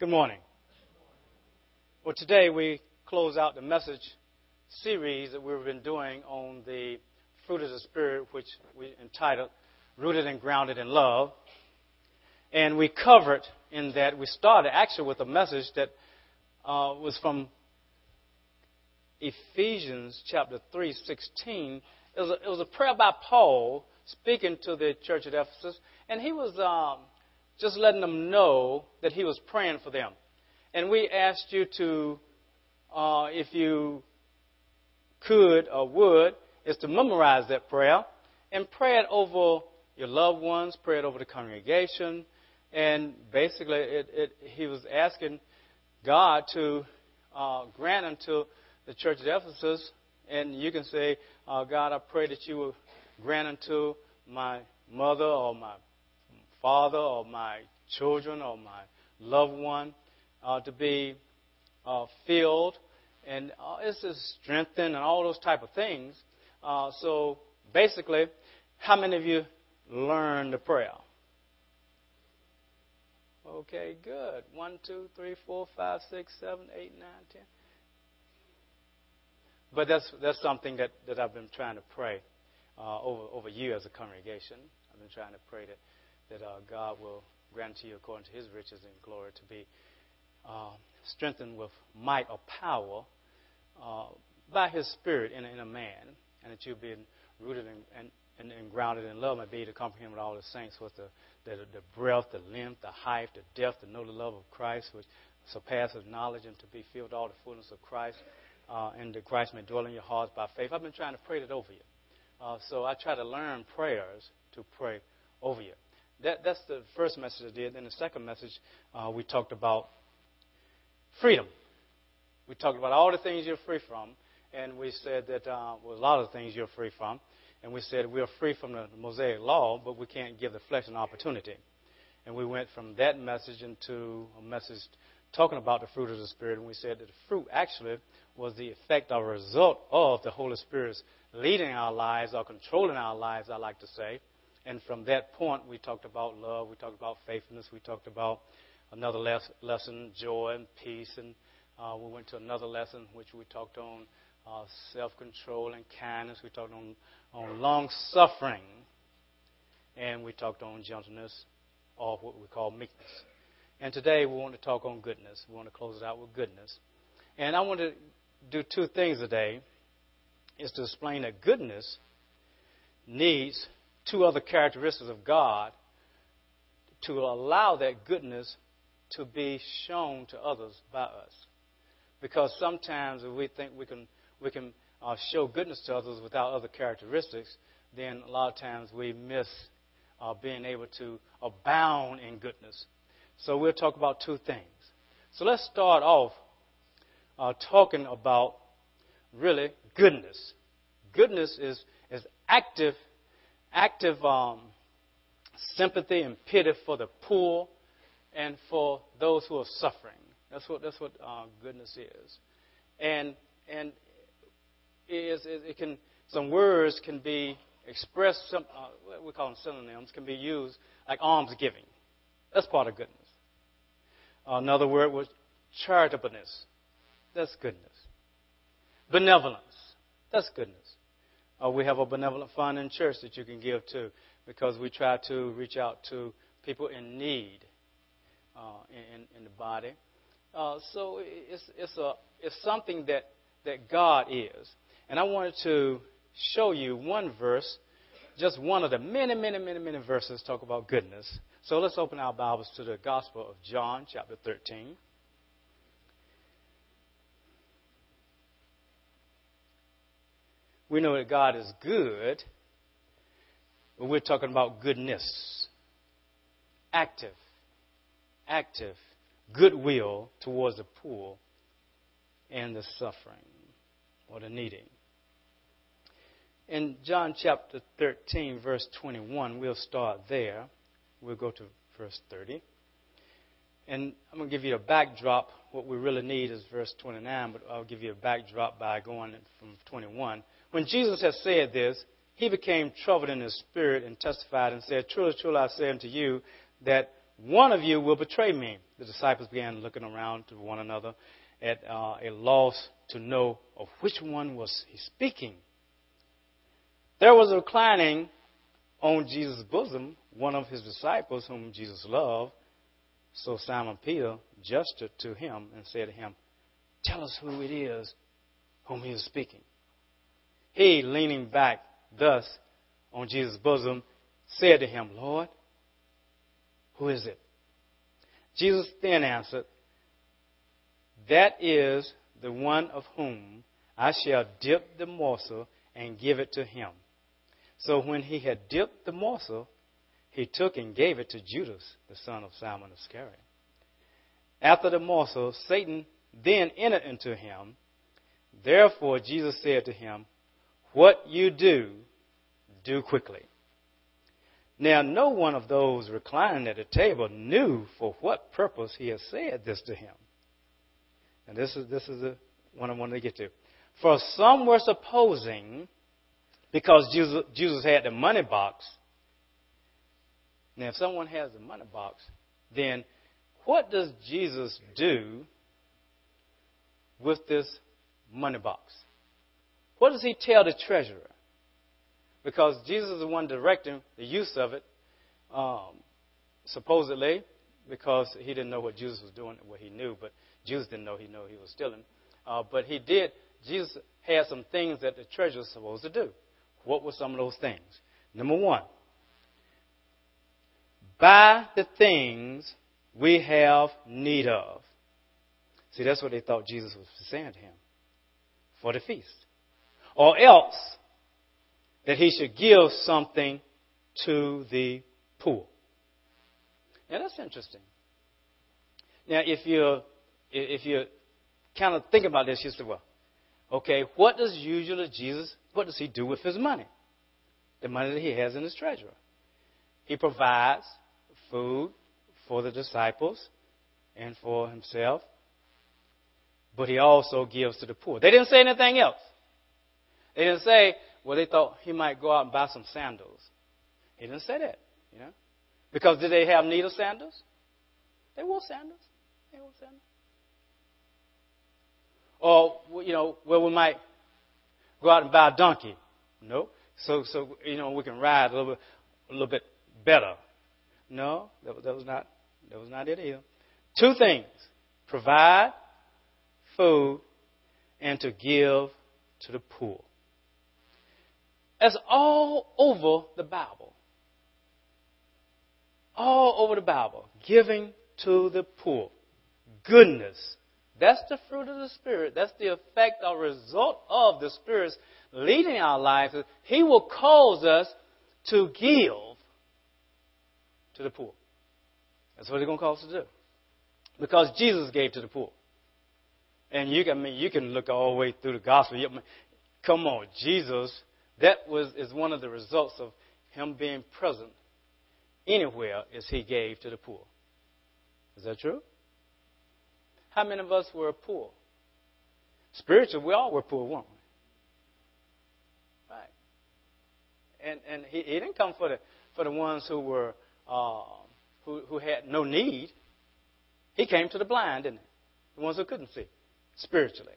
Good morning. Well, today we close out the message series that we've been doing on the fruit of the Spirit, which we entitled Rooted and Grounded in Love. And we covered in that, we started actually with a message that uh, was from Ephesians chapter 3, 16. It was, a, it was a prayer by Paul speaking to the church at Ephesus, and he was um, just letting them know that he was praying for them. And we asked you to, uh, if you could or would, is to memorize that prayer and pray it over your loved ones, pray it over the congregation. And basically, it, it, he was asking God to uh, grant unto the church at Ephesus, and you can say, uh, God, I pray that you will grant unto my mother or my father or my children or my loved one uh, to be uh, filled and uh, it's just strengthened and all those type of things. Uh, so basically, how many of you learned the prayer? Okay, good. One, two, three, four, five, six, seven, eight, nine, ten. But that's that's something that, that I've been trying to pray uh, over over you as a congregation. I've been trying to pray that that uh, God will grant to you according to His riches and glory to be uh, strengthened with might or power uh, by His Spirit in, in, a man, and that you've been rooted and, and, and, grounded in love, and be to comprehend with all the saints with the, the, the breadth, the length, the height, the depth, to know the love of Christ, which surpasses knowledge, and to be filled with all the fullness of Christ, uh, and that Christ may dwell in your hearts by faith. I've been trying to pray that over you. Uh, so I try to learn prayers to pray over you. That, that's the first message I did. Then the second message, uh, we talked about freedom. We talked about all the things you're free from, and we said that uh, well, a lot of things you're free from, and we said we're free from the Mosaic law, but we can't give the flesh an opportunity. And we went from that message into a message talking about the fruit of the Spirit, and we said that the fruit actually was the effect or result of the Holy Spirit's leading our lives or controlling our lives, I like to say. And from that point, we talked about love, we talked about faithfulness, we talked about another les- lesson, joy and peace, and uh, we went to another lesson which we talked on uh, self-control and kindness. We talked on on long suffering, and we talked on gentleness, or what we call meekness. And today we want to talk on goodness. We want to close it out with goodness. And I want to do two things today. Is to explain that goodness needs two other characteristics of God to allow that goodness to be shown to others by us. Because sometimes if we think we can, we can uh, show goodness to others without other characteristics, then a lot of times we miss uh, being able to abound in goodness. So we'll talk about two things. So let's start off uh, talking about really goodness. Goodness is, is active active um, sympathy and pity for the poor and for those who are suffering. That's what that's what uh, goodness is, and and it, is, it can some words can be expressed. Some uh, we call them synonyms can be used like alms giving. That's part of goodness. Another word was charitableness. That's goodness. Benevolence. That's goodness. Uh, we have a benevolent fund in church that you can give to because we try to reach out to people in need uh, in, in the body. Uh, so it's, it's, a, it's something that, that God is. And I wanted to show you one verse, just one of the many, many, many, many verses talk about goodness. So let's open our Bibles to the Gospel of John, chapter 13. We know that God is good, but we're talking about goodness. Active, active goodwill towards the poor and the suffering or the needy. In John chapter 13, verse 21, we'll start there. We'll go to verse 30. And I'm going to give you a backdrop. What we really need is verse 29, but I'll give you a backdrop by going from 21. When Jesus had said this, he became troubled in his spirit and testified and said, Truly, truly, I say unto you, that one of you will betray me. The disciples began looking around to one another at uh, a loss to know of which one was he speaking. There was reclining on Jesus' bosom one of his disciples whom Jesus loved. So Simon Peter gestured to him and said to him, Tell us who it is whom he is speaking. He, leaning back thus on Jesus' bosom, said to him, Lord, who is it? Jesus then answered, That is the one of whom I shall dip the morsel and give it to him. So when he had dipped the morsel, he took and gave it to Judas, the son of Simon Iscariot. After the morsel, Satan then entered into him. Therefore, Jesus said to him, What you do, do quickly. Now, no one of those reclining at the table knew for what purpose he had said this to him. And this is, this is the one I wanted to get to. For some were supposing, because Jesus, Jesus had the money box, now if someone has the money box, then what does Jesus do with this money box? What does he tell the treasurer? Because Jesus is the one directing the use of it, um, supposedly, because he didn't know what Jesus was doing, what he knew, but Jesus didn't know he knew he was stealing. Uh, but he did. Jesus had some things that the treasurer was supposed to do. What were some of those things? Number one, buy the things we have need of. See, that's what they thought Jesus was saying to him for the feast. Or else that he should give something to the poor. Now that's interesting. Now, if you're if you kind of think about this, you say, well, okay, what does usually Jesus what does he do with his money? The money that he has in his treasury. He provides food for the disciples and for himself, but he also gives to the poor. They didn't say anything else. They didn't say, well, they thought he might go out and buy some sandals. He didn't say that, you know. Because did they have need of sandals? They wore sandals. They wore sandals. Or, you know, well, we might go out and buy a donkey. No. So, so you know, we can ride a little bit, a little bit better. No, that, that was not that was not it either. Two things: provide food and to give to the poor. That's all over the Bible. All over the Bible. Giving to the poor. Goodness. That's the fruit of the Spirit. That's the effect or result of the Spirit's leading our lives. He will cause us to give to the poor. That's what He's going to cause us to do. Because Jesus gave to the poor. And you can, I mean, you can look all the way through the gospel. Come on, Jesus, that was, is one of the results of Him being present anywhere as He gave to the poor. Is that true? How many of us were poor? Spiritual, we all were poor, weren't we? Right. And and he, he didn't come for the for the ones who were uh, who who had no need. He came to the blind, didn't he? The ones who couldn't see spiritually.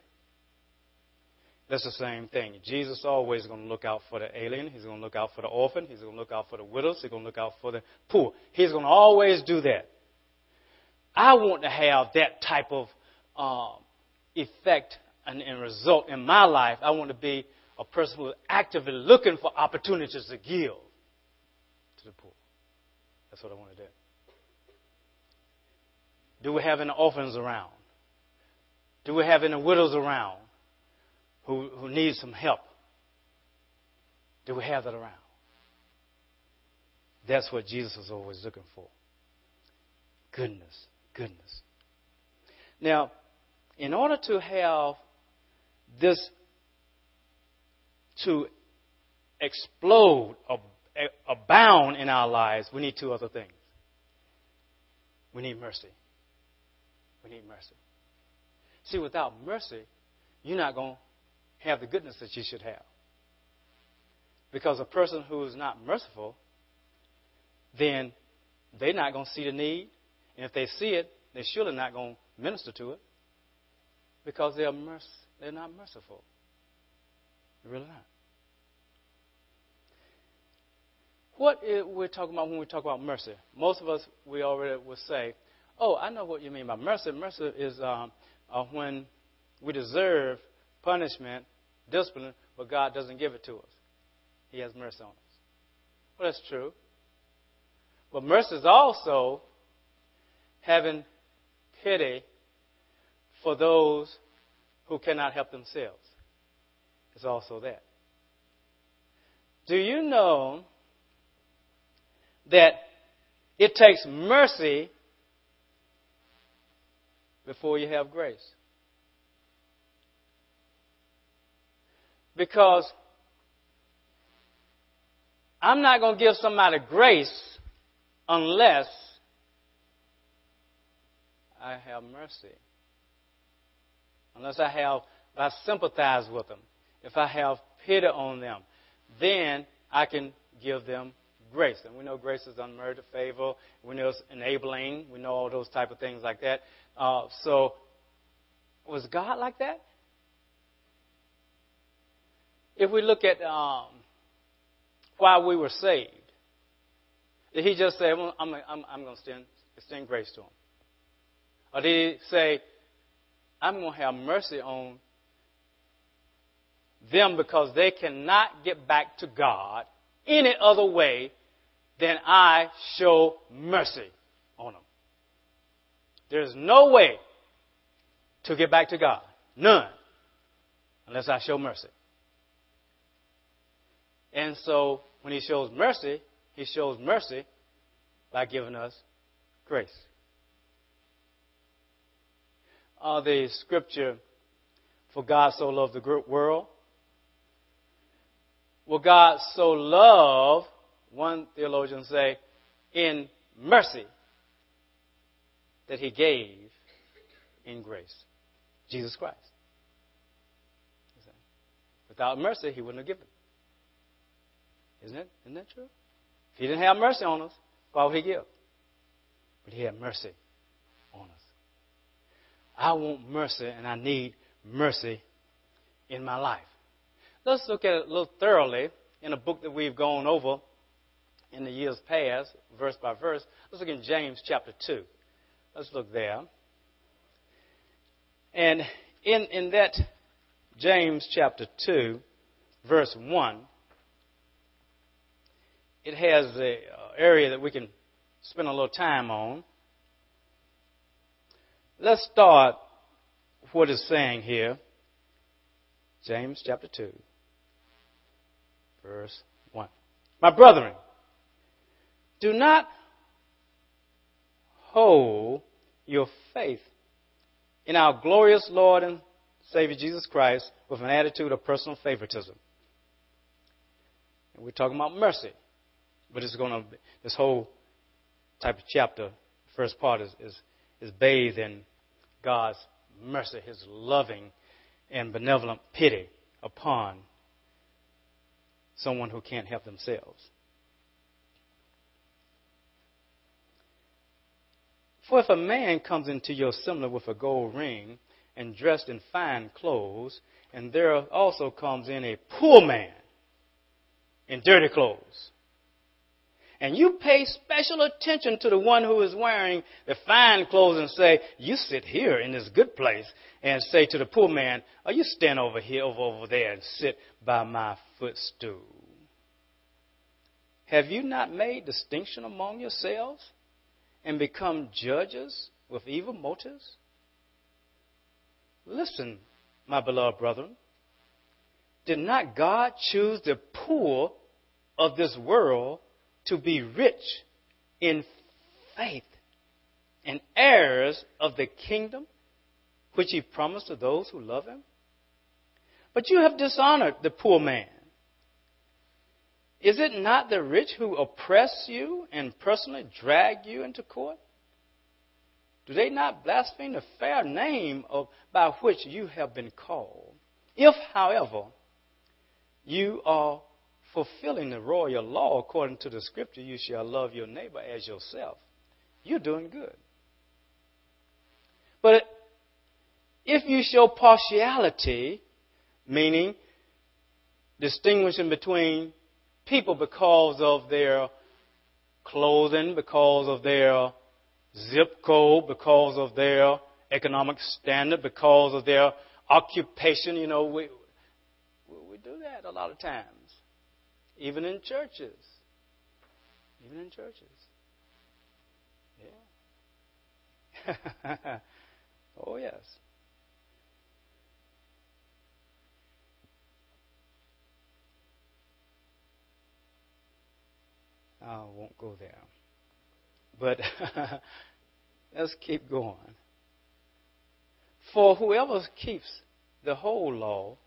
That's the same thing. Jesus always going to look out for the alien. He's going to look out for the orphan. He's going to look out for the widows. He's going to look out for the poor. He's going to always do that. I want to have that type of um, effect and, and result in my life. I want to be a person who is actively looking for opportunities to give to the poor. That's what I want to do. Do we have any orphans around? Do we have any widows around who, who need some help? Do we have that around? That's what Jesus is always looking for. Goodness goodness. Now, in order to have this to explode, abound in our lives, we need two other things. We need mercy. We need mercy. See, without mercy, you're not going to have the goodness that you should have. Because a person who is not merciful, then they're not going to see the need. And if they see it, they're surely not going to minister to it because they're, merc- they're not merciful. They're really not. What we're talking about when we talk about mercy? Most of us, we already would say, oh, I know what you mean by mercy. Mercy is um, uh, when we deserve punishment, discipline, but God doesn't give it to us. He has mercy on us. Well, that's true. But mercy is also having pity for those who cannot help themselves. It's also that. Do you know that it takes mercy before you have grace? Because I'm not going to give somebody grace unless I have mercy. Unless I have, I sympathize with them. If I have pity on them, then I can give them grace. And we know grace is unmerited favor. We know it's enabling. We know all those type of things like that. Uh, so, was God like that? If we look at um, why we were saved, did He just say, "I'm, I'm, I'm going to extend, grace to them"? Or did He say, "I'm going to have mercy on them because they cannot get back to God any other way than I show mercy on them. There's no way to get back to God. None. Unless I show mercy. And so, when He shows mercy, He shows mercy by giving us grace. Uh, the scripture, for God so loved the world Will God so love, one theologian say, in mercy that he gave in grace? Jesus Christ. Without mercy, he wouldn't have given. Isn't it? Isn't that true? If he didn't have mercy on us, why would he give? But he had mercy on us. I want mercy and I need mercy in my life. Let's look at it a little thoroughly in a book that we've gone over in the years past, verse by verse. Let's look in James chapter 2. Let's look there. And in, in that James chapter 2, verse 1, it has an uh, area that we can spend a little time on. Let's start what it's saying here. James chapter 2 verse 1. My brethren, do not hold your faith in our glorious Lord and Savior Jesus Christ with an attitude of personal favoritism. And we're talking about mercy. But it's going to, this whole type of chapter, first part is, is, is bathed in God's mercy, His loving and benevolent pity upon someone who can't help themselves. For if a man comes into your assembly with a gold ring and dressed in fine clothes, and there also comes in a poor man in dirty clothes, and you pay special attention to the one who is wearing the fine clothes and say, You sit here in this good place, and say to the poor man, Oh, you stand over here, over, over there, and sit by my footstool. Have you not made distinction among yourselves and become judges with evil motives? Listen, my beloved brethren. Did not God choose the poor of this world to be rich in faith and heirs of the kingdom which he promised to those who love him? But you have dishonored the poor man. Is it not the rich who oppress you and personally drag you into court? Do they not blaspheme the fair name of, by which you have been called? If, however, you are fulfilling the royal law according to the scripture, you shall love your neighbor as yourself, you're doing good. But if you show partiality, meaning distinguishing between people because of their clothing, because of their zip code, because of their economic standard, because of their occupation, you know, we, we do that a lot of times. Even in churches. Even in churches. Yeah. oh, yes. I won't go there. But let's keep going. For whoever keeps the whole law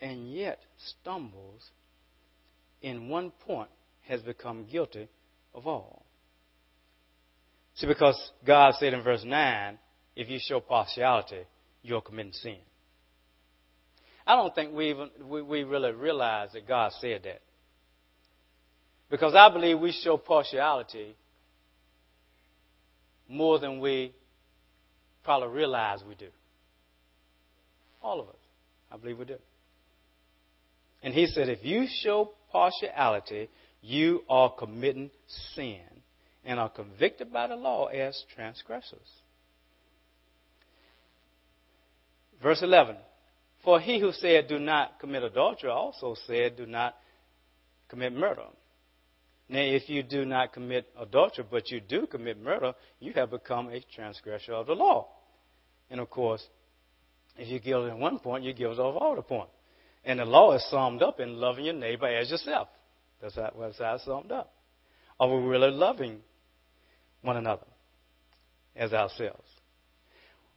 and yet stumbles in one point has become guilty of all. See, because God said in verse 9, if you show partiality, you're committing sin. I don't think we, even, we, we really realize that God said that. Because I believe we show partiality more than we probably realize we do. All of us. I believe we do. And he said, if you show partiality, you are committing sin and are convicted by the law as transgressors. Verse 11 For he who said, Do not commit adultery, also said, Do not commit murder. Now, if you do not commit adultery, but you do commit murder, you have become a transgressor of the law. And of course, if you give it in one point, you give it over all the points. And the law is summed up in loving your neighbor as yourself. That's how, that's how it's summed up. Are we really loving one another as ourselves?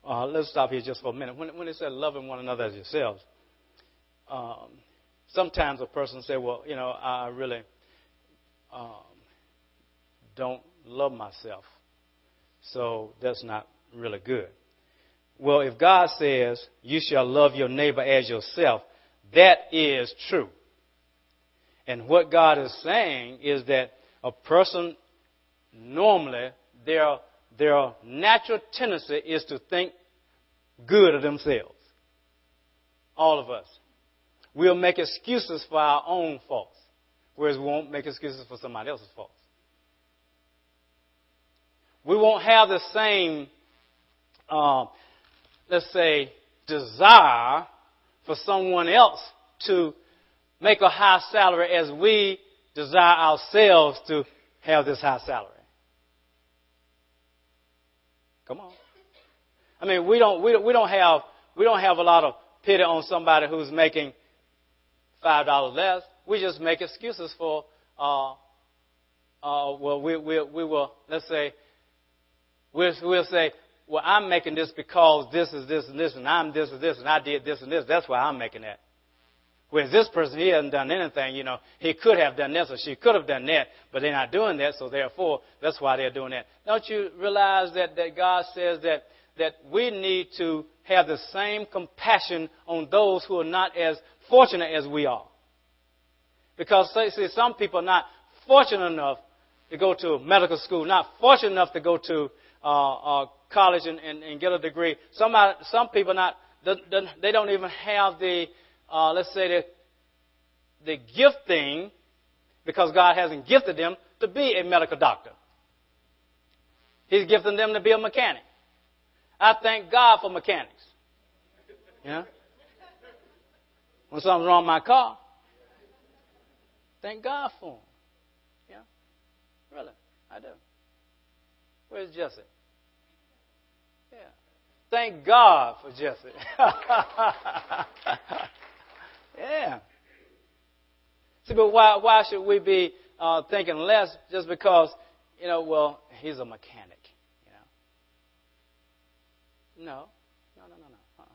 Uh, let's stop here just for a minute. When, when it said loving one another as yourselves, um, sometimes a person say, well, you know, I really um, don't love myself. So that's not really good. Well, if God says, you shall love your neighbor as yourself, that is true. And what God is saying is that a person normally, their, their natural tendency is to think good of themselves. All of us. We'll make excuses for our own faults, whereas we won't make excuses for somebody else's faults. We won't have the same, uh, let's say, desire for someone else to make a high salary as we desire ourselves to have this high salary. Come on. I mean, we don't, we, we don't have, we don't have a lot of pity on somebody who's making five dollars less. We just make excuses for, uh, uh, well, we, we, we will, let's say, we'll, we'll say, well, I'm making this because this is this and this, and I'm this and this, and I did this and this. That's why I'm making that. Whereas this person, he hasn't done anything, you know, he could have done this or she could have done that, but they're not doing that, so therefore, that's why they're doing that. Don't you realize that, that God says that, that we need to have the same compassion on those who are not as fortunate as we are? Because, see, some people are not fortunate enough to go to medical school, not fortunate enough to go to uh, uh, college and, and, and, get a degree. Some, some people not, they don't even have the, uh, let's say, the, the gifting, because God hasn't gifted them to be a medical doctor. He's gifting them to be a mechanic. I thank God for mechanics. Yeah? When something's wrong with my car, thank God for them. Yeah? Really, I do. Where's Jesse? Thank God for Jesse. yeah. See, but why, why should we be uh, thinking less just because, you know, well, he's a mechanic, you know? No. No, no, no, no. Uh-uh.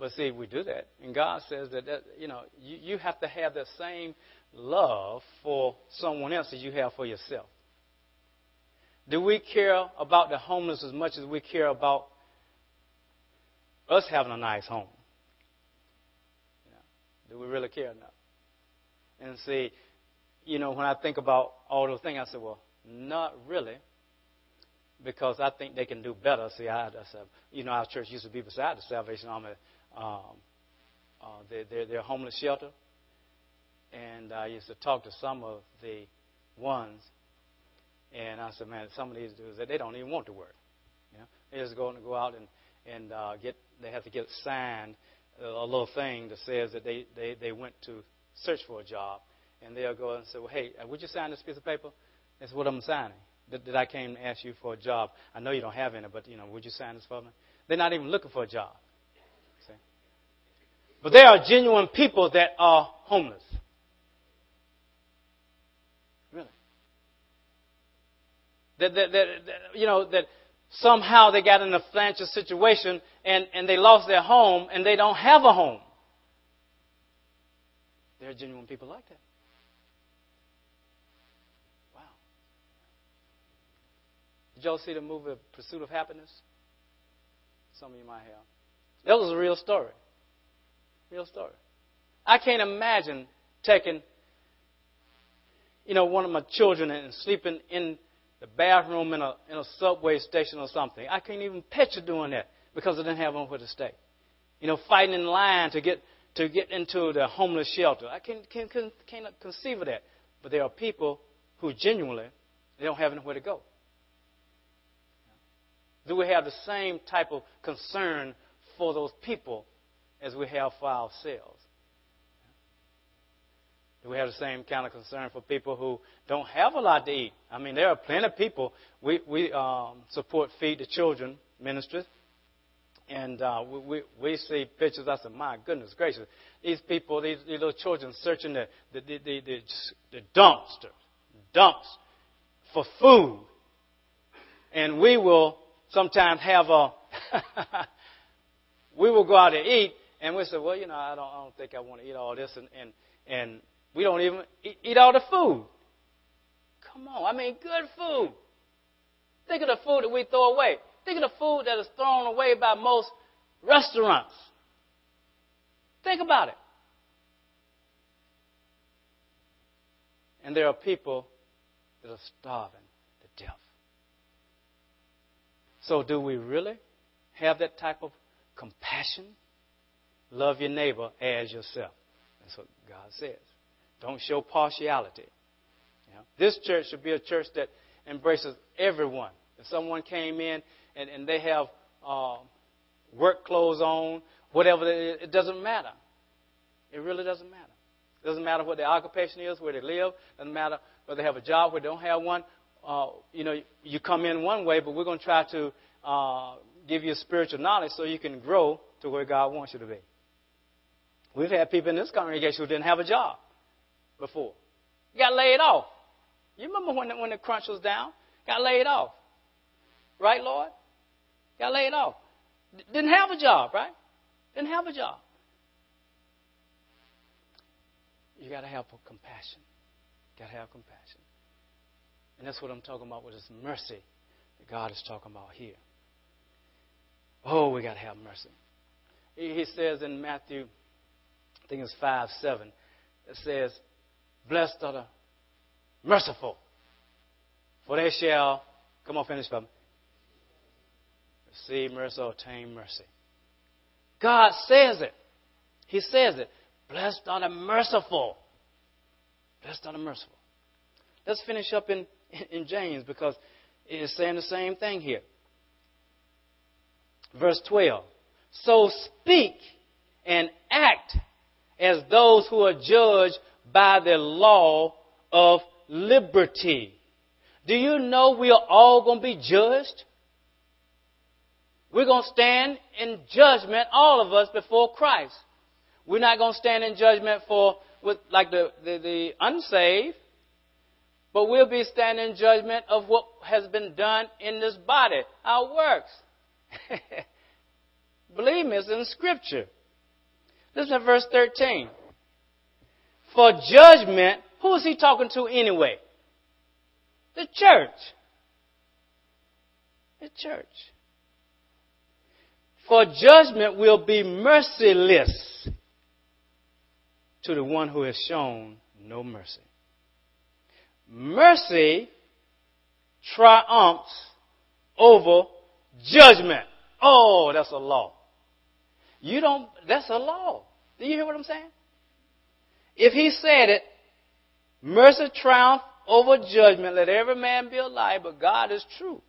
But see, we do that. And God says that, that you know, you, you have to have the same love for someone else as you have for yourself. Do we care about the homeless as much as we care about us having a nice home? Do we really care enough? And see, you know, when I think about all those things, I said, well, not really, because I think they can do better. See, I, I said, you know, our church used to be beside the Salvation Army. Um, uh, their, their, their homeless shelter, and I used to talk to some of the ones, and I said, man, some of these dudes they don't even want to work. You know, they just going to go out and and uh, get they have to get signed a little thing that says that they, they, they went to search for a job. And they'll go and say, well, hey, uh, would you sign this piece of paper? That's what I'm signing. That, that I came to ask you for a job. I know you don't have any, but, you know, would you sign this for me? They're not even looking for a job. See? But there are genuine people that are homeless. Really. That, that, that, that you know, that somehow they got in a financial situation and, and they lost their home and they don't have a home. There are genuine people like that. Wow. Did y'all see the movie Pursuit of Happiness? Some of you might have. That was a real story. Real story. I can't imagine taking, you know, one of my children and sleeping in the bathroom in a, in a subway station or something. I can't even picture doing that because I didn't have anywhere to stay. You know, fighting in line to get, to get into the homeless shelter. I can, can, can, cannot conceive of that. But there are people who genuinely, they don't have anywhere to go. Do we have the same type of concern for those people as we have for ourselves? We have the same kind of concern for people who don't have a lot to eat? I mean, there are plenty of people. We, we um, support Feed the Children ministries. And uh, we, we, see pictures. I said, my goodness gracious. These people, these, these little children searching the, the, the, the, the, the dumpster, dumps for food. And we will sometimes have a, we will go out to eat and we say, well, you know, I don't, I don't think I want to eat all this. And, and, and we don't even eat all the food. Come on. I mean, good food. Think of the food that we throw away. Think of the food that is thrown away by most restaurants. Think about it. And there are people that are starving to death. So, do we really have that type of compassion? Love your neighbor as yourself. That's what God says. Don't show partiality. You know, this church should be a church that embraces everyone. If someone came in and, and they have uh, work clothes on, whatever, it, it doesn't matter. It really doesn't matter. It doesn't matter what their occupation is, where they live. It doesn't matter whether they have a job, where they don't have one. Uh, you know, you come in one way, but we're going to try to uh, give you spiritual knowledge so you can grow to where God wants you to be. We've had people in this congregation who didn't have a job before. You Got laid off. You remember when the, when the crunch was down? Got laid off. Right, Lord? Got laid off. D- didn't have a job, right? Didn't have a job. You got to have compassion. Got to have compassion. And that's what I'm talking about with this mercy that God is talking about here. Oh, we got to have mercy. He says in Matthew, I think it's 5 7, it says, Blessed are the merciful, for they shall, come on, finish me, receive mercy obtain mercy. God says it. He says it. Blessed are the merciful. Blessed are the merciful. Let's finish up in, in James because it is saying the same thing here. Verse 12. So speak and act as those who are judged by the law of liberty. Do you know we are all going to be judged? We're going to stand in judgment, all of us, before Christ. We're not going to stand in judgment for with, like the, the, the unsaved, but we'll be standing in judgment of what has been done in this body, our works. Believe me, it's in Scripture. Listen to verse 13 for judgment, who is he talking to anyway? The church. The church. For judgment will be merciless. to the one who has shown no mercy. Mercy triumphs over judgment. Oh, that's a law. You don't, that's a law. Do you hear what I'm saying? If he said it, mercy triumph over judgment, let every man be a liar, but God is true.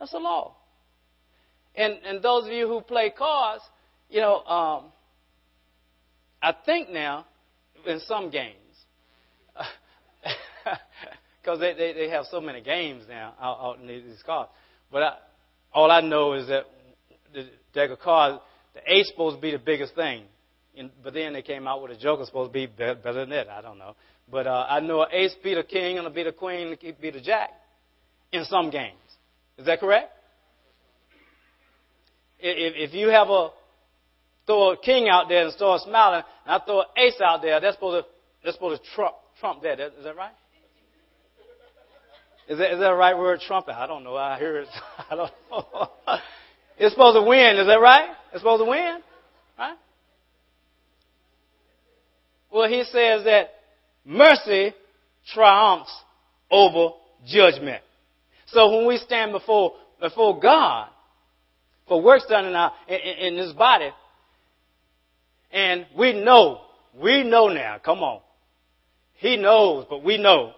That's the law. And, and those of you who play cards, you know, um, I think now, in some games, because they, they, they have so many games now out, out in these cards. But I, all I know is that the deck of cards, the ace supposed to be the biggest thing. And, but then they came out with a joker supposed to be better, better than that. I don't know. But uh, I know an ace beat a king and a beat a queen and beat a jack in some games. Is that correct? If, if you have a throw a king out there and start smiling, and I throw an ace out there, that's supposed to that's supposed to trump trump that. Is that right? Is that, is that the right word, trumpet? I don't know. I hear it. I don't know. it's supposed to win. Is that right? It's supposed to win, right? Well, he says that mercy triumphs over judgment. So when we stand before before God for works done in our in, in this body, and we know, we know now. Come on, He knows, but we know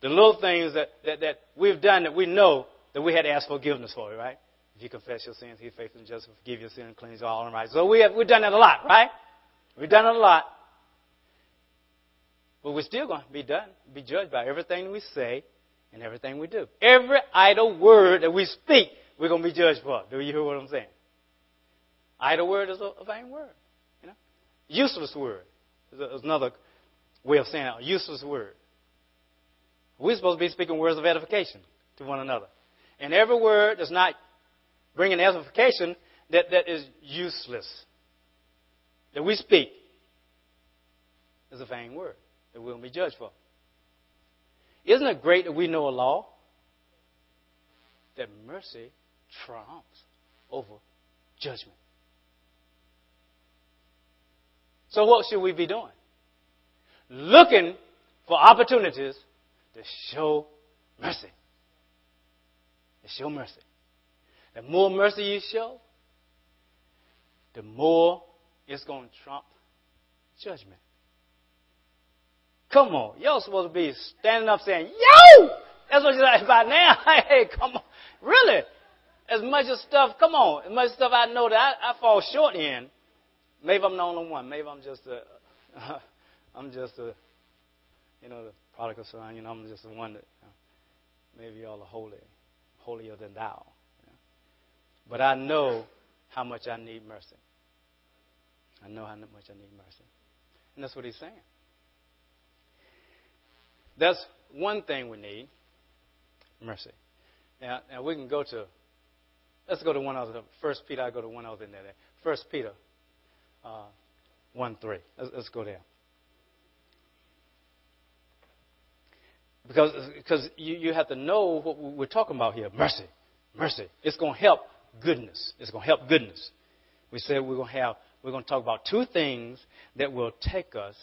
the little things that, that, that we've done that we know that we had to ask forgiveness for, right? If you confess your sins, He's faithful and just forgive your sin and cleanse all right. So we have, we've done that a lot, right? We've done a lot. But we're still going to be done, be judged by everything we say and everything we do. Every idle word that we speak, we're going to be judged for. Do you hear what I'm saying? Idle word is a, a vain word. You know? Useless word is another way of saying it. A useless word. We're supposed to be speaking words of edification to one another. And every word that's not bringing edification, that, that is useless. That we speak is a vain word that we'll be judged for. Isn't it great that we know a law? That mercy triumphs over judgment. So, what should we be doing? Looking for opportunities to show mercy. To show mercy. The more mercy you show, the more it's going to trump judgment. Come on. Y'all supposed to be standing up saying, Yo! That's what you're like about now. hey, come on. Really? As much as stuff, come on, as much stuff I know that I, I fall short in. Maybe I'm the only one. Maybe I'm just a, I'm just a, you know, the prodigal son. You know, I'm just the one that you know, maybe y'all are holy, holier than thou. You know? But I know how much I need mercy. I know how much I need mercy. And that's what he's saying. That's one thing we need mercy. Now, now we can go to, let's go to one other. First Peter, I go to one other in there. First Peter uh, 1 3. Let's, let's go there. Because, because you, you have to know what we're talking about here mercy. Mercy. It's going to help goodness. It's going to help goodness. We said we're going to have, we're going to talk about two things that will take us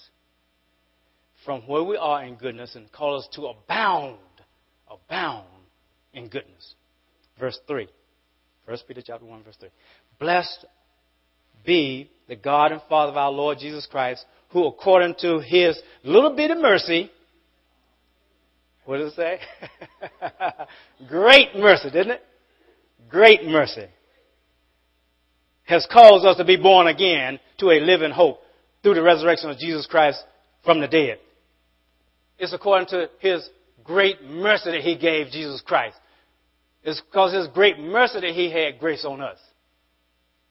from where we are in goodness and call us to abound, abound in goodness. Verse 3. 1 Peter chapter 1, verse 3. Blessed be the God and Father of our Lord Jesus Christ, who according to his little bit of mercy, what does it say? Great mercy, didn't it? Great mercy. Has caused us to be born again to a living hope through the resurrection of Jesus Christ from the dead. It's according to his great mercy that he gave Jesus Christ. It's because his great mercy that he had grace on us.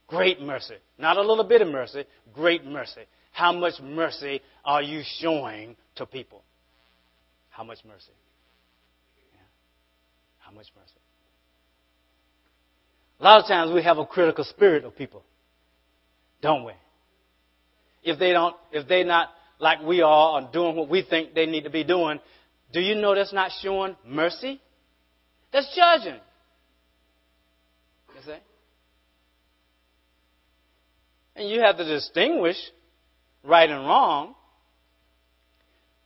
Great mercy. Not a little bit of mercy, great mercy. How much mercy are you showing to people? How much mercy? Yeah. How much mercy? A lot of times we have a critical spirit of people, don't we? If they don't, if they're not like we are or doing what we think they need to be doing, do you know that's not showing mercy? That's judging. You see? And you have to distinguish right and wrong,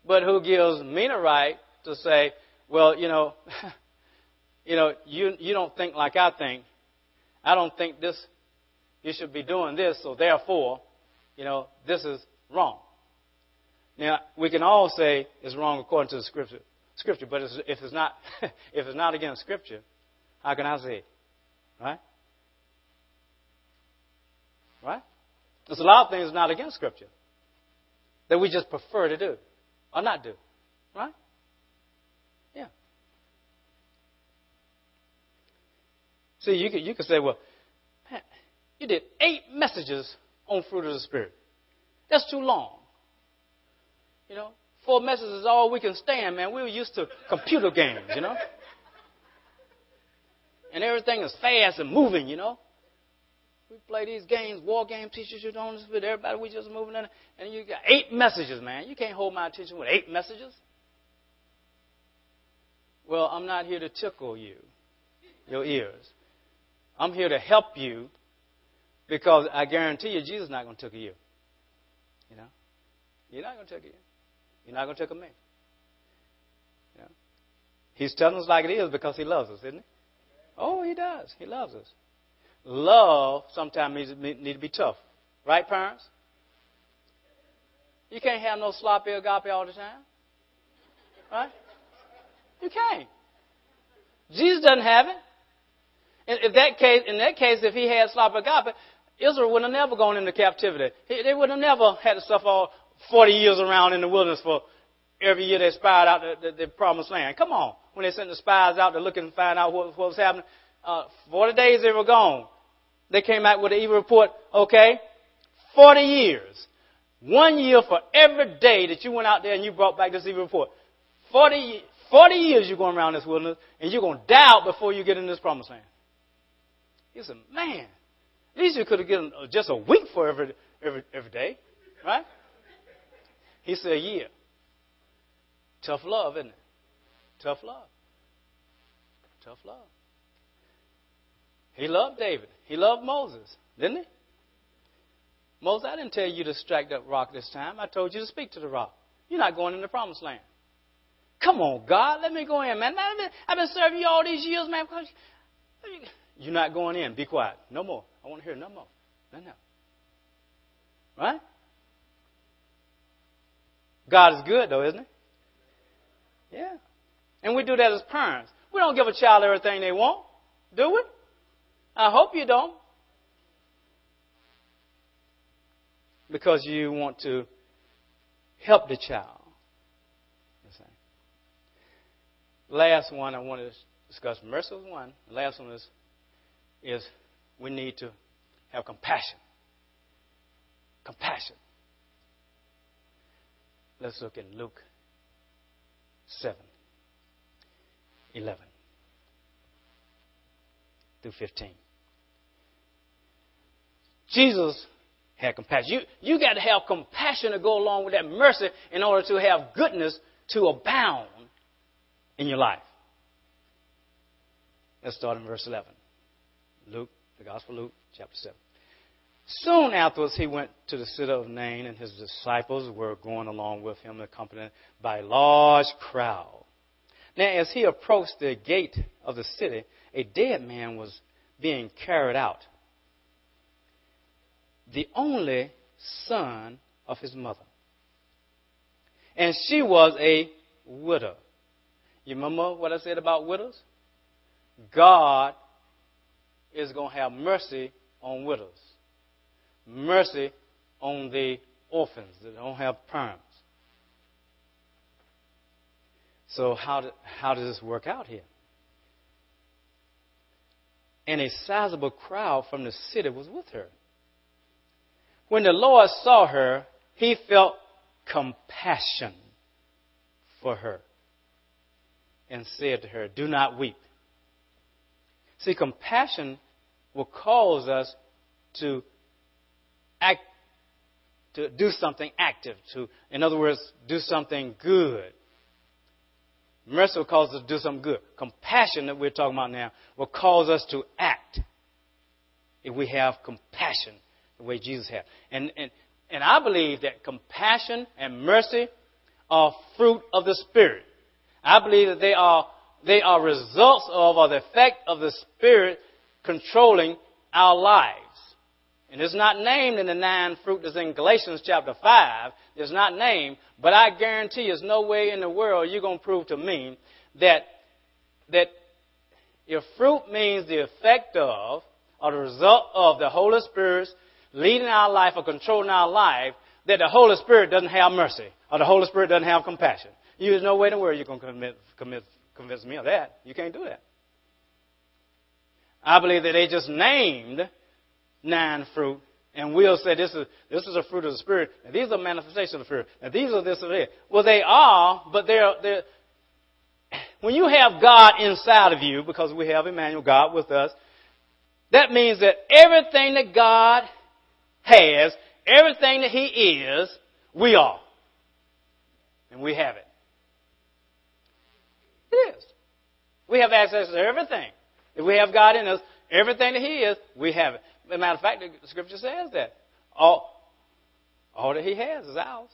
but who gives me the right to say, well, you know, you know, you you don't think like I think. I don't think this. You should be doing this, so therefore, you know, this is wrong. Now we can all say it's wrong according to the scripture, scripture, but if it's not, if it's not against scripture, how can I say it? Right? Right? There's a lot of things not against scripture that we just prefer to do or not do. Right? Yeah. See, you could, you could say, well, man, you did eight messages on fruit of the Spirit. That's too long. You know, four messages is all we can stand, man. We were used to computer games, you know. And everything is fast and moving, you know. We play these games, war game teachers, you don't with everybody, we just moving in, and you got eight messages, man. You can't hold my attention with eight messages. Well, I'm not here to tickle you, your ears. I'm here to help you because I guarantee you Jesus is not going to tickle you. You know? You're not going to tickle you. You're not going to tickle me. You know? He's telling us like it is because he loves us, isn't he? Oh, he does. He loves us. Love sometimes needs need to be tough. Right, parents? You can't have no sloppy agape all the time. Right? You can't. Jesus doesn't have it. If that case, in that case, if he had sloppy agape, Israel would have never gone into captivity. They would have never had to suffer all 40 years around in the wilderness for every year they spied out the, the, the promised land. Come on. When they sent the spies out to look and find out what, what was happening, uh, 40 days they were gone. They came out with an evil report. Okay, 40 years. One year for every day that you went out there and you brought back this evil report. 40, 40 years you're going around this wilderness and you're going to die out before you get in this promised land. He said, man, at least you could have given uh, just a week for every, every, every day, right? He said, a year. Tough love, isn't it? Tough love. Tough love. He loved David. He loved Moses, didn't he? Moses, I didn't tell you to strike that rock this time. I told you to speak to the rock. You're not going in the promised land. Come on, God, let me go in, man. man I've, been, I've been serving you all these years, man. You're not going in. Be quiet. No more. I want to hear no more. No, no. Right? God is good, though, isn't he? Yeah. And we do that as parents. We don't give a child everything they want, do we? I hope you don't. Because you want to help the child. Last one I want to discuss. Mercy one. The last one is, is we need to have compassion. Compassion. Let's look in Luke 7 11 through 15. Jesus had compassion. You, you got to have compassion to go along with that mercy in order to have goodness to abound in your life. Let's start in verse 11. Luke, the Gospel of Luke, chapter 7. Soon afterwards, he went to the city of Nain, and his disciples were going along with him, accompanied by a large crowd. Now, as he approached the gate of the city, a dead man was being carried out, the only son of his mother. And she was a widow. You remember what I said about widows? God is going to have mercy on widows, mercy on the orphans that don't have parents. So, how, do, how does this work out here? And a sizable crowd from the city was with her. When the Lord saw her, he felt compassion for her and said to her, Do not weep. See, compassion will cause us to act, to do something active, to, in other words, do something good. Mercy will cause us to do something good. Compassion that we're talking about now will cause us to act if we have compassion the way Jesus had. And, and, And I believe that compassion and mercy are fruit of the Spirit. I believe that they are, they are results of or the effect of the Spirit controlling our lives. And it's not named in the nine fruit that's in Galatians chapter 5. It's not named, but I guarantee there's no way in the world you're going to prove to me that, that if fruit means the effect of or the result of the Holy Spirit leading our life or controlling our life, that the Holy Spirit doesn't have mercy or the Holy Spirit doesn't have compassion. There's no way in the world you're going to commit, commit, convince me of that. You can't do that. I believe that they just named nine fruit, and we'll said this is this is a fruit of the Spirit, and these are manifestations of the Spirit, and these are this or that. Well, they are, but they're they're. When you have God inside of you, because we have Emmanuel, God with us, that means that everything that God has, everything that He is, we are. And we have it. It is. We have access to everything. If we have God in us, everything that He is, we have it. As a matter of fact, the Scripture says that. All, all that He has is ours.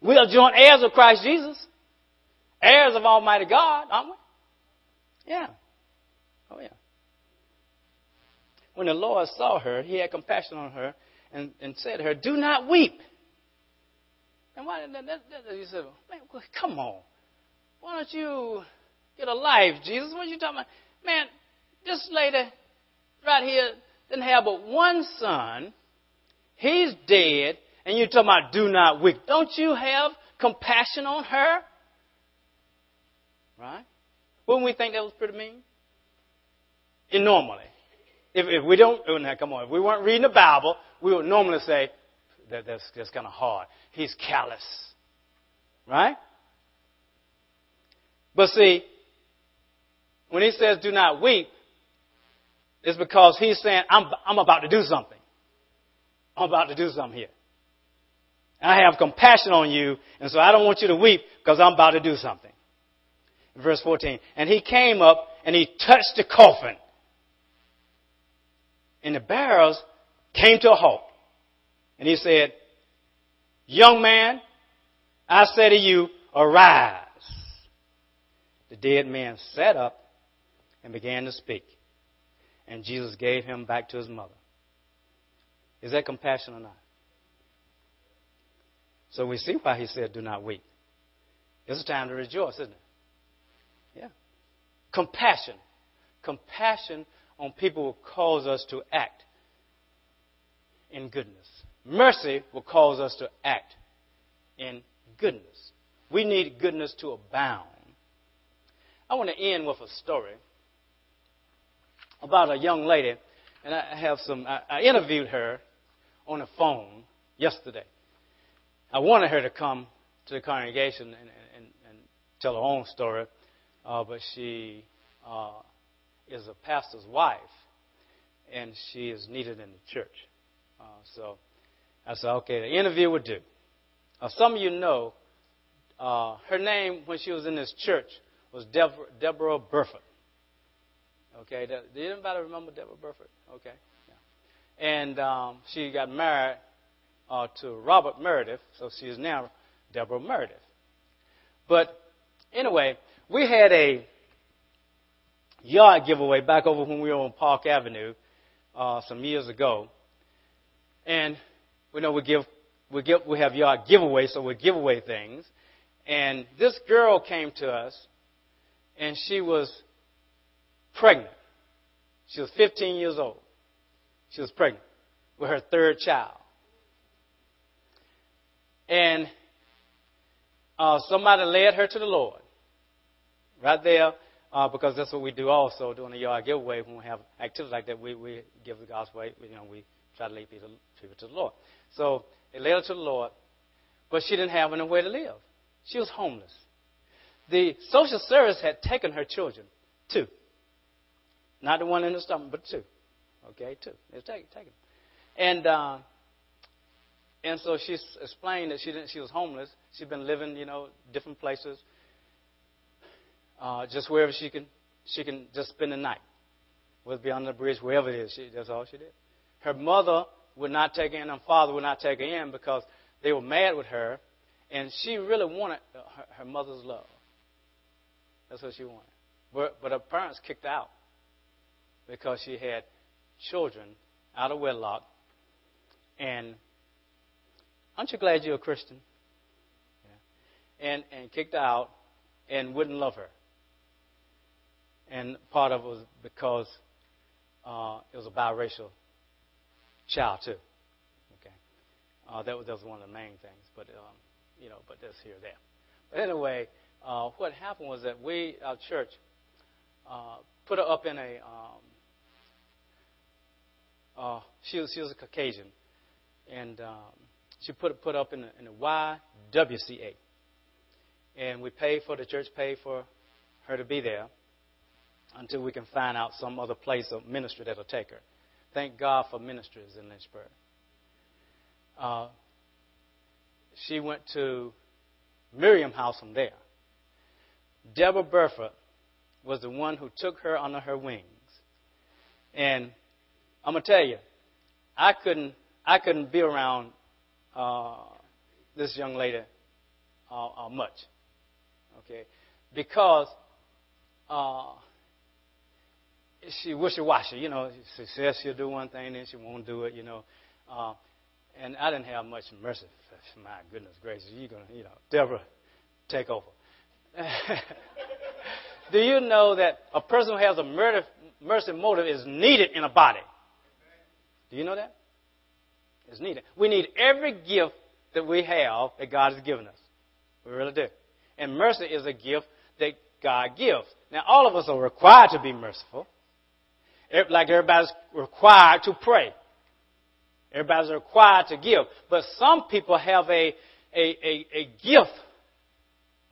We are joint heirs of Christ Jesus. Heirs of Almighty God, aren't we? Yeah. Oh, yeah. When the Lord saw her, He had compassion on her and, and said to her, Do not weep. And why that, that, that, he said, Man, come on. Why don't you get a life, Jesus? What are you talking about? Man, this lady right here didn't have but one son. He's dead, and you're talking about do not weep. Don't you have compassion on her? Right? Wouldn't we think that was pretty mean? And normally. If, if we don't, oh, now come on, if we weren't reading the Bible, we would normally say, that, that's, that's kind of hard. He's callous. Right? But see, when he says do not weep, it's because he's saying, I'm, I'm about to do something. I'm about to do something here. I have compassion on you, and so I don't want you to weep because I'm about to do something. Verse 14. And he came up and he touched the coffin. And the barrels came to a halt. And he said, Young man, I say to you, arise. The dead man sat up and began to speak. And Jesus gave him back to his mother. Is that compassion or not? So we see why he said, Do not weep. It's a time to rejoice, isn't it? Yeah. Compassion. Compassion on people will cause us to act in goodness. Mercy will cause us to act in goodness. We need goodness to abound. I want to end with a story about a young lady, and I have some. I, I interviewed her on the phone yesterday. I wanted her to come to the congregation and, and, and tell her own story, uh, but she uh, is a pastor's wife, and she is needed in the church. Uh, so I said, okay, the interview would do. Some of you know uh, her name when she was in this church was Deborah, Deborah Burford. Okay, did anybody remember Deborah Burford? Okay, yeah. and um, she got married uh, to Robert Meredith, so she is now Deborah Meredith. But anyway, we had a yard giveaway back over when we were on Park Avenue uh, some years ago, and we know we give we give we have yard giveaways, so we give away things. And this girl came to us, and she was pregnant. She was 15 years old. She was pregnant with her third child. And uh, somebody led her to the Lord. Right there, uh, because that's what we do also during the yard giveaway when we have activities like that. We, we give the gospel, you know, we try to lead people, people to the Lord. So they led her to the Lord, but she didn't have anywhere to live. She was homeless. The social service had taken her children, two. Not the one in the stomach, but two. Okay, two. They taken. taken. And uh, and so she explained that she didn't. She was homeless. She'd been living, you know, different places, uh, just wherever she can. She can just spend the night, whether beyond the bridge, wherever it is. She, that's all she did. Her mother would not take her in, her father would not take her in because they were mad with her, and she really wanted her, her mother's love. That's what she wanted. But, but her parents kicked out because she had children out of wedlock. And aren't you glad you're a Christian? Yeah. And, and kicked out and wouldn't love her. And part of it was because uh, it was a biracial child, too. Okay. Uh, that, was, that was one of the main things. But, um, you know, but that's here there. But anyway, uh, what happened was that we, our church, uh, put her up in a. Um, uh, she was she was a Caucasian, and um, she put put up in a, in the YWCA, and we paid for the church paid for her to be there until we can find out some other place of ministry that'll take her. Thank God for ministries in Lynchburg. Uh, she went to Miriam House from there. Deborah Burford was the one who took her under her wings. And I'm gonna tell you, I couldn't I couldn't be around uh, this young lady uh, uh, much, okay, because uh, she wishy-washy. You know, she says she'll do one thing, then she won't do it. You know, uh, and I didn't have much mercy. My goodness gracious, you're gonna, you know, Deborah, take over. Do you know that a person who has a murder, mercy motive is needed in a body? Do you know that? It's needed. We need every gift that we have that God has given us. We really do. And mercy is a gift that God gives. Now, all of us are required to be merciful. Like everybody's required to pray. Everybody's required to give. But some people have a, a, a, a gift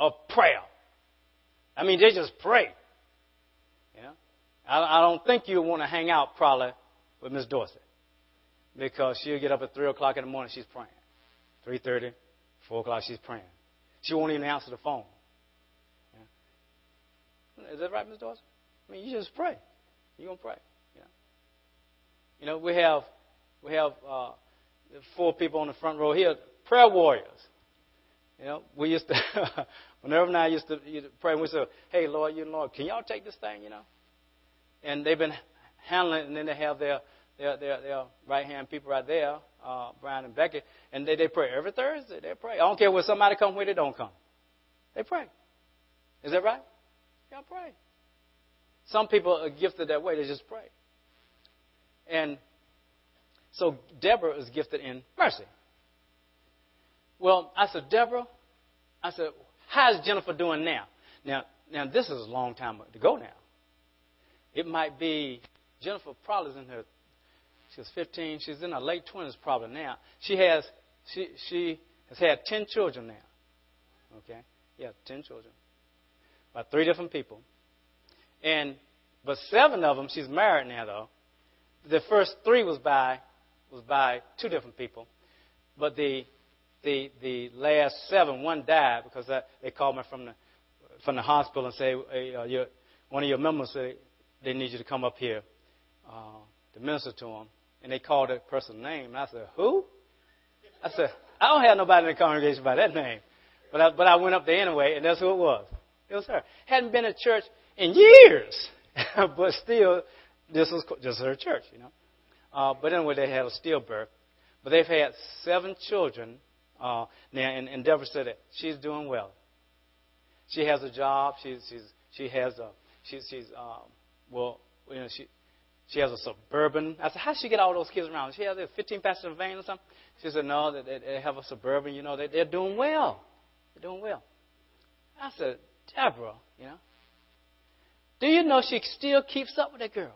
of prayer. I mean, they just pray. You know? I, I don't think you want to hang out probably with Miss Dorsey because she'll get up at 3 o'clock in the morning, she's praying. 3.30, 4 o'clock, she's praying. She won't even answer the phone. Is that right, Miss Dorsey? I mean, you just pray. You're going to pray. You know? you know, we have, we have uh, four people on the front row here, prayer warriors. You know, we used to, whenever and I used to, used to pray, we said, hey, Lord, you Lord, can y'all take this thing, you know? And they've been handling it, and then they have their, their, their, their right hand people right there, uh, Brian and Becky, and they, they pray every Thursday. They pray. I don't care where somebody come, where they don't come. They pray. Is that right? Y'all pray. Some people are gifted that way. They just pray. And so Deborah is gifted in mercy. Well, I said, Deborah, I said, how's Jennifer doing now? Now, now this is a long time to go now. It might be Jennifer probably is in her. She was 15. She's in her late 20s probably now. She has she she has had 10 children now. Okay, yeah, 10 children by three different people, and but seven of them she's married now though. The first three was by was by two different people, but the the the last seven, one died because that, they called me from the from the hospital and say, hey, uh, your, one of your members say they need you to come up here uh, to minister to them, and they called that person's name, and I said, who? I said, I don't have nobody in the congregation by that name, but I, but I went up there anyway, and that's who it was. It was her. Hadn't been at church in years, but still, this was just her church, you know. Uh, but anyway, they had a stillbirth. But they've had seven children uh, now, and, and Deborah said that she's doing well. She has a job. She's, she's she has a she's she's um, well you know she she has a suburban. I said, how does she get all those kids around? She has a 15 passenger van or something. She said, no, they, they have a suburban. You know, they, they're doing well. They're doing well. I said, Deborah, you know, do you know she still keeps up with that girl?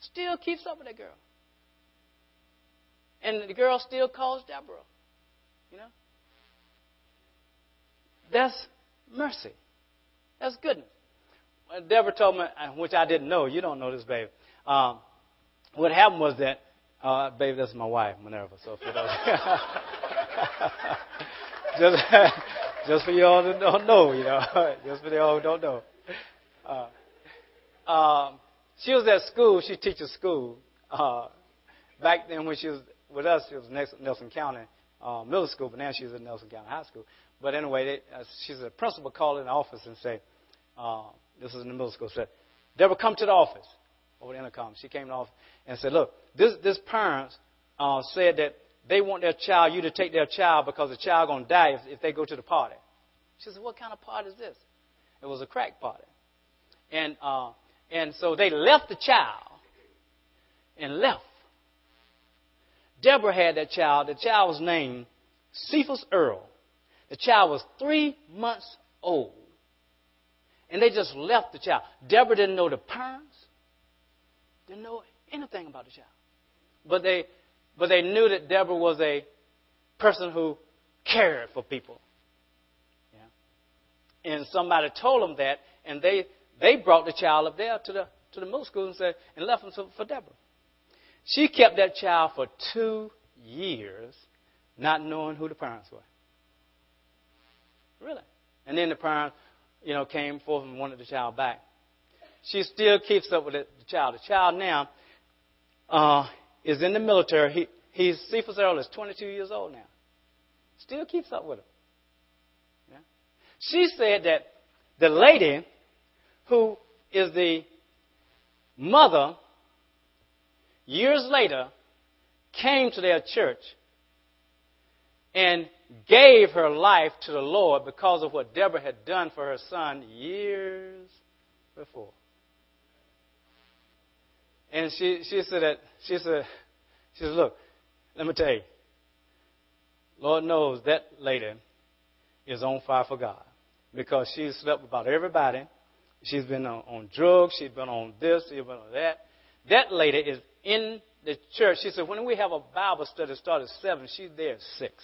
Still keeps up with that girl. And the girl still calls Deborah. You know? That's mercy. That's goodness. Deborah told me, uh, which I didn't know. You don't know this, babe. Um, what happened was that, uh, babe, that's my wife, Minerva. So for those, just, just for y'all that don't know, you know, just for y'all who don't know. Uh, um, she was at school. She teaches school. Uh, back then when she was with us, she was Nelson County uh, Middle School, but now she's at Nelson County High School. But anyway, they, uh, she's a principal called in the office and say, uh, this is in the middle school, said, Deborah, come to the office over the intercom. She came to office and said, look, this, this parents uh, said that they want their child, you to take their child because the child going to die if, if they go to the party. She said, what kind of party is this? It was a crack party. And, uh, and so they left the child and left. Deborah had that child. The child was named Cephas Earl. The child was three months old. And they just left the child. Deborah didn't know the parents, didn't know anything about the child. But they, but they knew that Deborah was a person who cared for people. Yeah. And somebody told them that, and they, they brought the child up there to the, to the middle school and, said, and left him for Deborah. She kept that child for two years, not knowing who the parents were. Really. And then the parents, you know, came forth and wanted the child back. She still keeps up with the child. The child now uh, is in the military. He, he's Cephas Earl is 22 years old now. Still keeps up with him. Yeah? She said that the lady who is the mother years later came to their church and gave her life to the Lord because of what Deborah had done for her son years before. And she, she said that she said she said, look, let me tell you, Lord knows that lady is on fire for God because she's slept with about everybody. She's been on, on drugs. She's been on this. She's been on that. That lady is in the church. She said when we have a Bible study start at seven, she's there at six.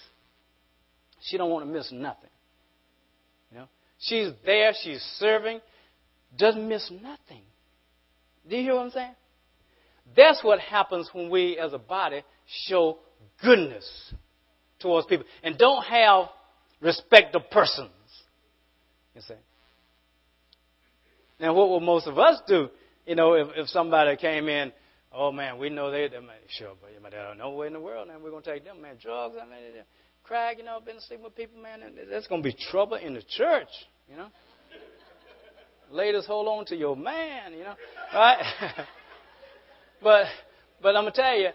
She don't want to miss nothing. You know, she's there. She's serving. Doesn't miss nothing. Do you hear what I'm saying? That's what happens when we as a body show goodness towards people and don't have respect of persons. You see? Now, what will most of us do? You know, if, if somebody came in, oh man, we know they, they man, sure, but they don't know where in the world, and we're to take them, man, drugs, I mean, crack, you know, been sleeping with people, man, going to be trouble in the church, you know. Ladies, hold on to your man, you know, right? but, but I'm to tell you,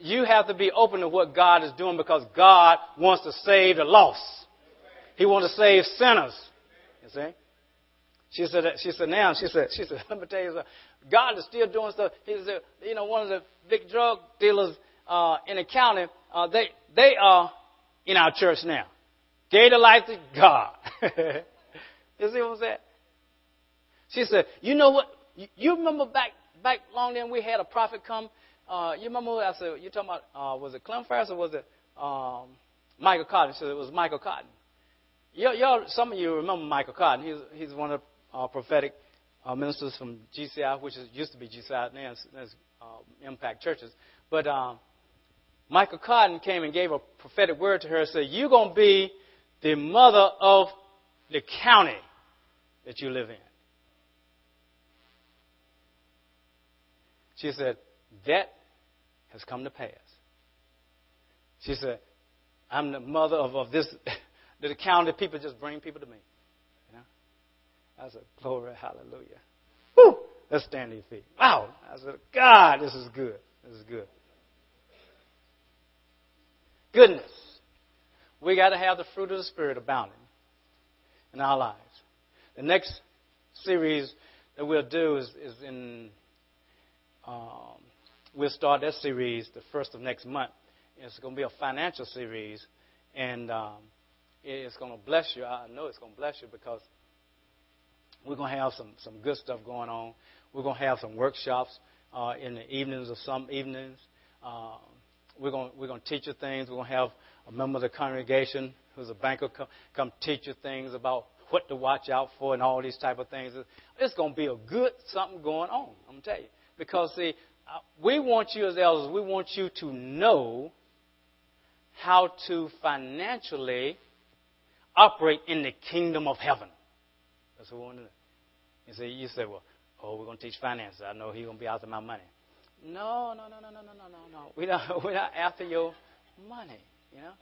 you have to be open to what God is doing because God wants to save the lost. He wants to save sinners. You see? She said, she said, now, she said, she said, let me tell you something. God is still doing stuff. He's, a, you know, one of the big drug dealers uh, in the county. Uh, they, they are in our church now. Gave the life to God. you see what I'm saying? She said, you know what? You, you remember back back long then we had a prophet come. Uh, you remember I said? You talking about? Uh, was it Clem Ferris or was it um, Michael Cotton? She said it was Michael Cotton. Y'all, y'all, some of you remember Michael Cotton. He's he's one of the uh, prophetic uh, ministers from GCI, which is, used to be GCI, now it's, it's uh, Impact Churches. But um, Michael Cotton came and gave a prophetic word to her and said, You're going to be the mother of the county that you live in. She said, That has come to pass. She said, I'm the mother of, of this, the county. People just bring people to me. I said, Glory, hallelujah. Woo! Let's stand your feet. Wow! I said, God, this is good. This is good goodness. We got to have the fruit of the Spirit abounding in our lives. The next series that we'll do is, is in, um, we'll start that series the first of next month. It's going to be a financial series, and um, it's going to bless you. I know it's going to bless you because we're going to have some, some good stuff going on. We're going to have some workshops uh, in the evenings or some evenings. Uh, we're going we're going to teach you things. We're going to have a member of the congregation who's a banker come, come teach you things about what to watch out for and all these type of things. It's going to be a good something going on. I'm going to tell you because see, uh, we want you as elders. We want you to know how to financially operate in the kingdom of heaven. That's what we want to do. You say, you say, well, oh, we're going to teach finance. I know he's going to be after my money. No, no, no, no, no, no, no, no, no. We're not, we're not after your money, you know?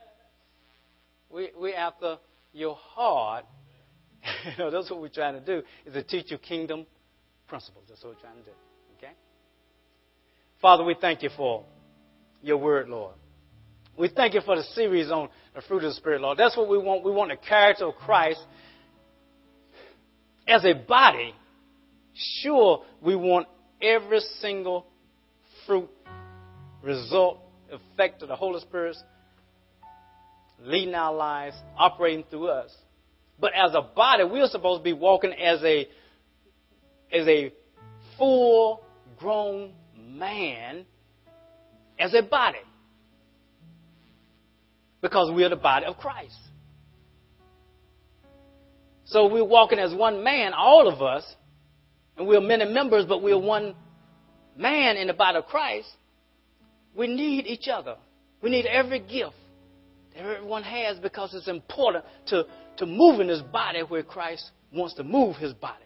We, we're after your heart. you know, that's what we're trying to do, is to teach you kingdom principles. That's what we're trying to do, okay? Father, we thank you for your word, Lord. We thank you for the series on the fruit of the Spirit, Lord. That's what we want. We want the character of Christ as a body. Sure, we want every single fruit, result, effect of the Holy Spirit leading our lives, operating through us. But as a body, we're supposed to be walking as a as a full grown man as a body. Because we are the body of Christ. So we're walking as one man, all of us, and we're many members, but we're one man in the body of Christ. We need each other. We need every gift that everyone has because it's important to, to move in this body where Christ wants to move his body.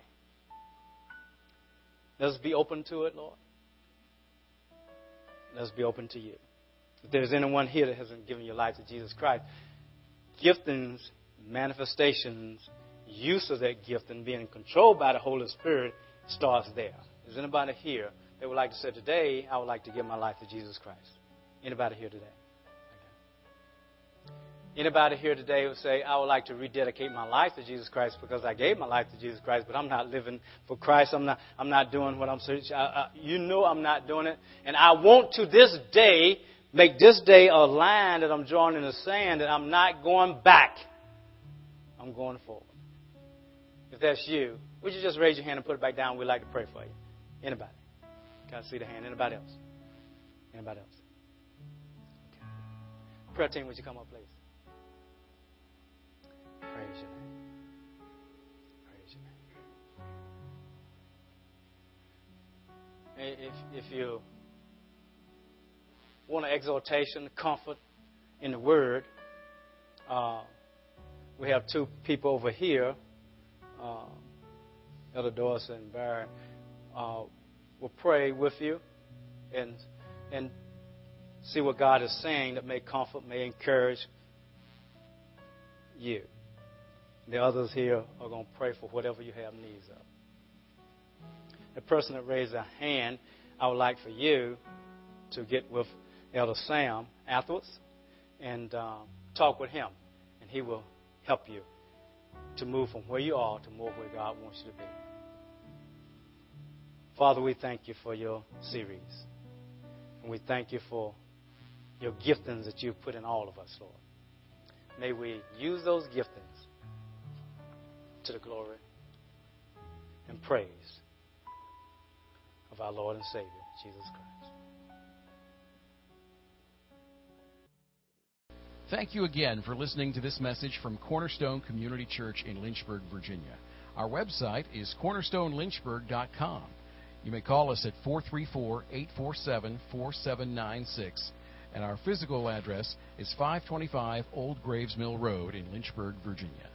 Let's be open to it, Lord. Let's be open to you. If there's anyone here that hasn't given your life to Jesus Christ, giftings, manifestations, use of that gift and being controlled by the Holy Spirit starts there. Is anybody here that would like to say, Today, I would like to give my life to Jesus Christ? Anybody here today? Anybody here today would say, I would like to rededicate my life to Jesus Christ because I gave my life to Jesus Christ, but I'm not living for Christ. I'm not, I'm not doing what I'm saying. You know I'm not doing it. And I want to this day make this day a line that I'm drawing in the sand that I'm not going back. I'm going forward. If that's you, would you just raise your hand and put it back down? We'd like to pray for you. Anybody? Can I see the hand? Anybody else? Anybody else? Okay. Prayer team, would you come up, please? Praise your name. Praise your name. If, if you want an exhortation, comfort in the Word, uh, we have two people over here, uh, Elder Doris and Barry, uh, will pray with you and and see what God is saying that may comfort, may encourage you. The others here are going to pray for whatever you have needs of. The person that raised their hand, I would like for you to get with Elder Sam afterwards and uh, talk with him, and he will help you to move from where you are to more where God wants you to be. Father, we thank you for your series. And we thank you for your giftings that you've put in all of us, Lord. May we use those giftings to the glory and praise of our Lord and Savior, Jesus Christ. Thank you again for listening to this message from Cornerstone Community Church in Lynchburg, Virginia. Our website is cornerstonelynchburg.com. You may call us at 434 847 4796, and our physical address is 525 Old Graves Mill Road in Lynchburg, Virginia.